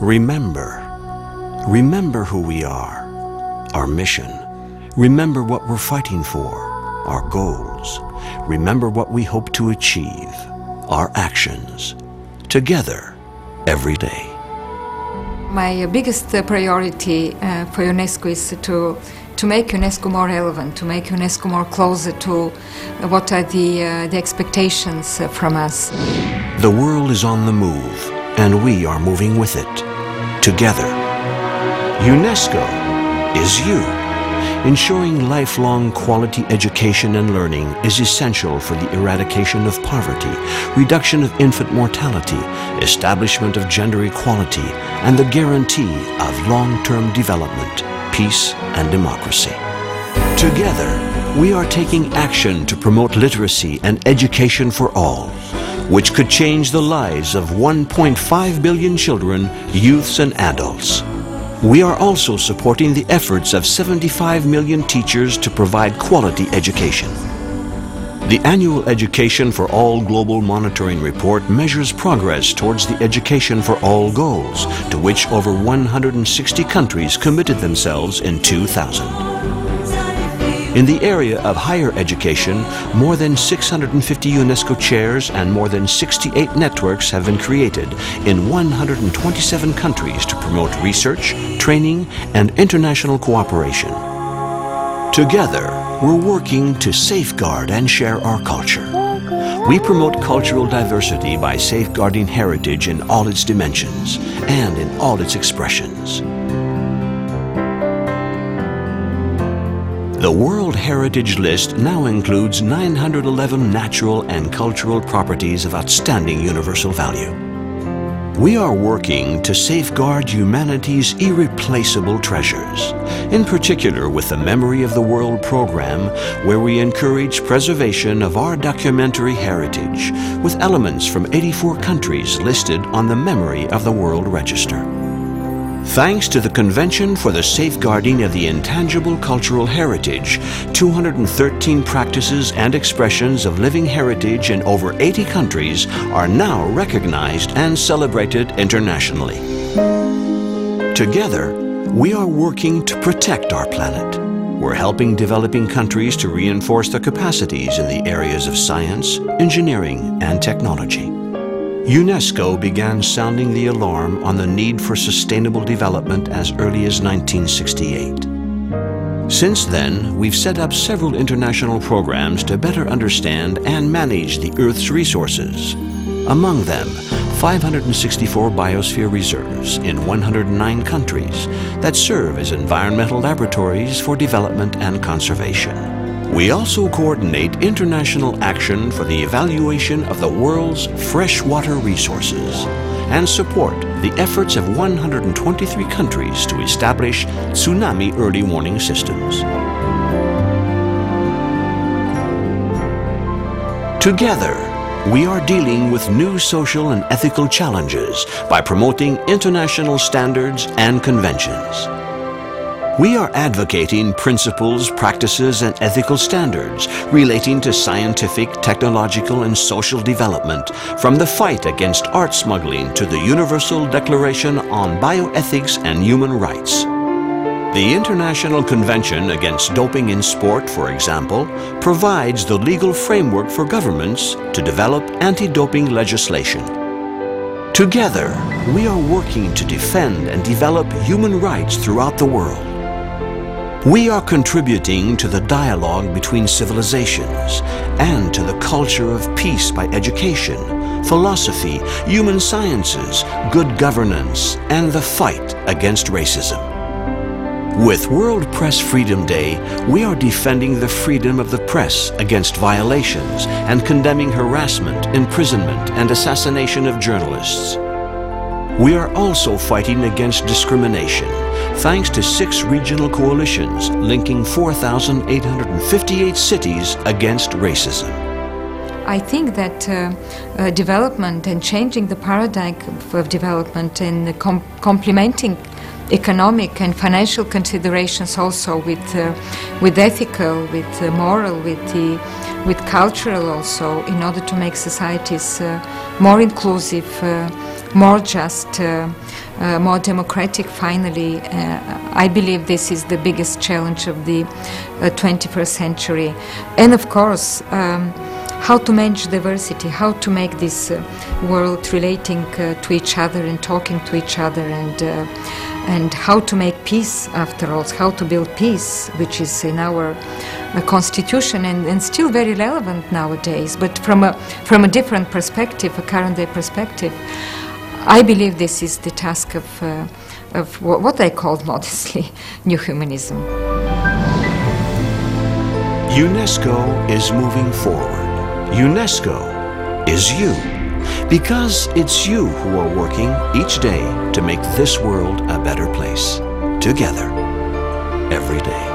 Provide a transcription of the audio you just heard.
Remember. Remember who we are, our mission. Remember what we're fighting for, our goals. Remember what we hope to achieve, our actions. Together, every day. My biggest uh, priority uh, for UNESCO is to to make UNESCO more relevant, to make UNESCO more closer to what are the uh, the expectations uh, from us. The world is on the move, and we are moving with it. Together. UNESCO is you. Ensuring lifelong quality education and learning is essential for the eradication of poverty, reduction of infant mortality, establishment of gender equality, and the guarantee of long-term development, peace, and democracy. Together, we are taking action to promote literacy and education for all, which could change the lives of 1.5 billion children, youths, and adults. We are also supporting the efforts of 75 million teachers to provide quality education. The annual Education for All Global Monitoring Report measures progress towards the Education for All goals, to which over 160 countries committed themselves in 2000. In the area of higher education, more than 650 UNESCO chairs and more than 68 networks have been created in 127 countries to promote research, training, and international cooperation. Together, we're working to safeguard and share our culture. We promote cultural diversity by safeguarding heritage in all its dimensions and in all its expressions. The World Heritage List now includes 911 natural and cultural properties of outstanding universal value. We are working to safeguard humanity's irreplaceable treasures, in particular with the Memory of the World program, where we encourage preservation of our documentary heritage with elements from 84 countries listed on the Memory of the World Register. Thanks to the Convention for the Safeguarding of the Intangible Cultural Heritage, 213 practices and expressions of living heritage in over 80 countries are now recognized and celebrated internationally. Together, we are working to protect our planet. We're helping developing countries to reinforce their capacities in the areas of science, engineering, and technology. UNESCO began sounding the alarm on the need for sustainable development as early as 1968. Since then, we've set up several international programs to better understand and manage the Earth's resources. Among them, 564 biosphere reserves in 109 countries that serve as environmental laboratories for development and conservation. We also coordinate international action for the evaluation of the world's freshwater resources and support the efforts of 123 countries to establish tsunami early warning systems. Together, we are dealing with new social and ethical challenges by promoting international standards and conventions. We are advocating principles, practices, and ethical standards relating to scientific, technological, and social development, from the fight against art smuggling to the Universal Declaration on Bioethics and Human Rights. The International Convention Against Doping in Sport, for example, provides the legal framework for governments to develop anti-doping legislation. Together, we are working to defend and develop human rights throughout the world. We are contributing to the dialogue between civilizations and to the culture of peace by education, philosophy, human sciences, good governance, and the fight against racism. With World Press Freedom Day, we are defending the freedom of the press against violations and condemning harassment, imprisonment, and assassination of journalists. We are also fighting against discrimination thanks to six regional coalitions linking 4,858 cities against racism. I think that uh, uh, development and changing the paradigm of development and com complementing economic and financial considerations also with uh, with ethical, with uh, moral, with the with cultural also in order to make societies uh, more inclusive, uh, more just, uh, uh, more democratic finally. Uh, I believe this is the biggest challenge of the 21st century. And of course, um, how to manage diversity, how to make this uh, world relating uh, to each other and talking to each other, and uh, and how to make peace after all, how to build peace, which is in our constitution and, and still very relevant nowadays, but from a from a different perspective, a current day perspective. I believe this is the task of uh, of what I call modestly new humanism. UNESCO is moving forward. UNESCO is you. Because it's you who are working each day to make this world a better place. Together. Every day.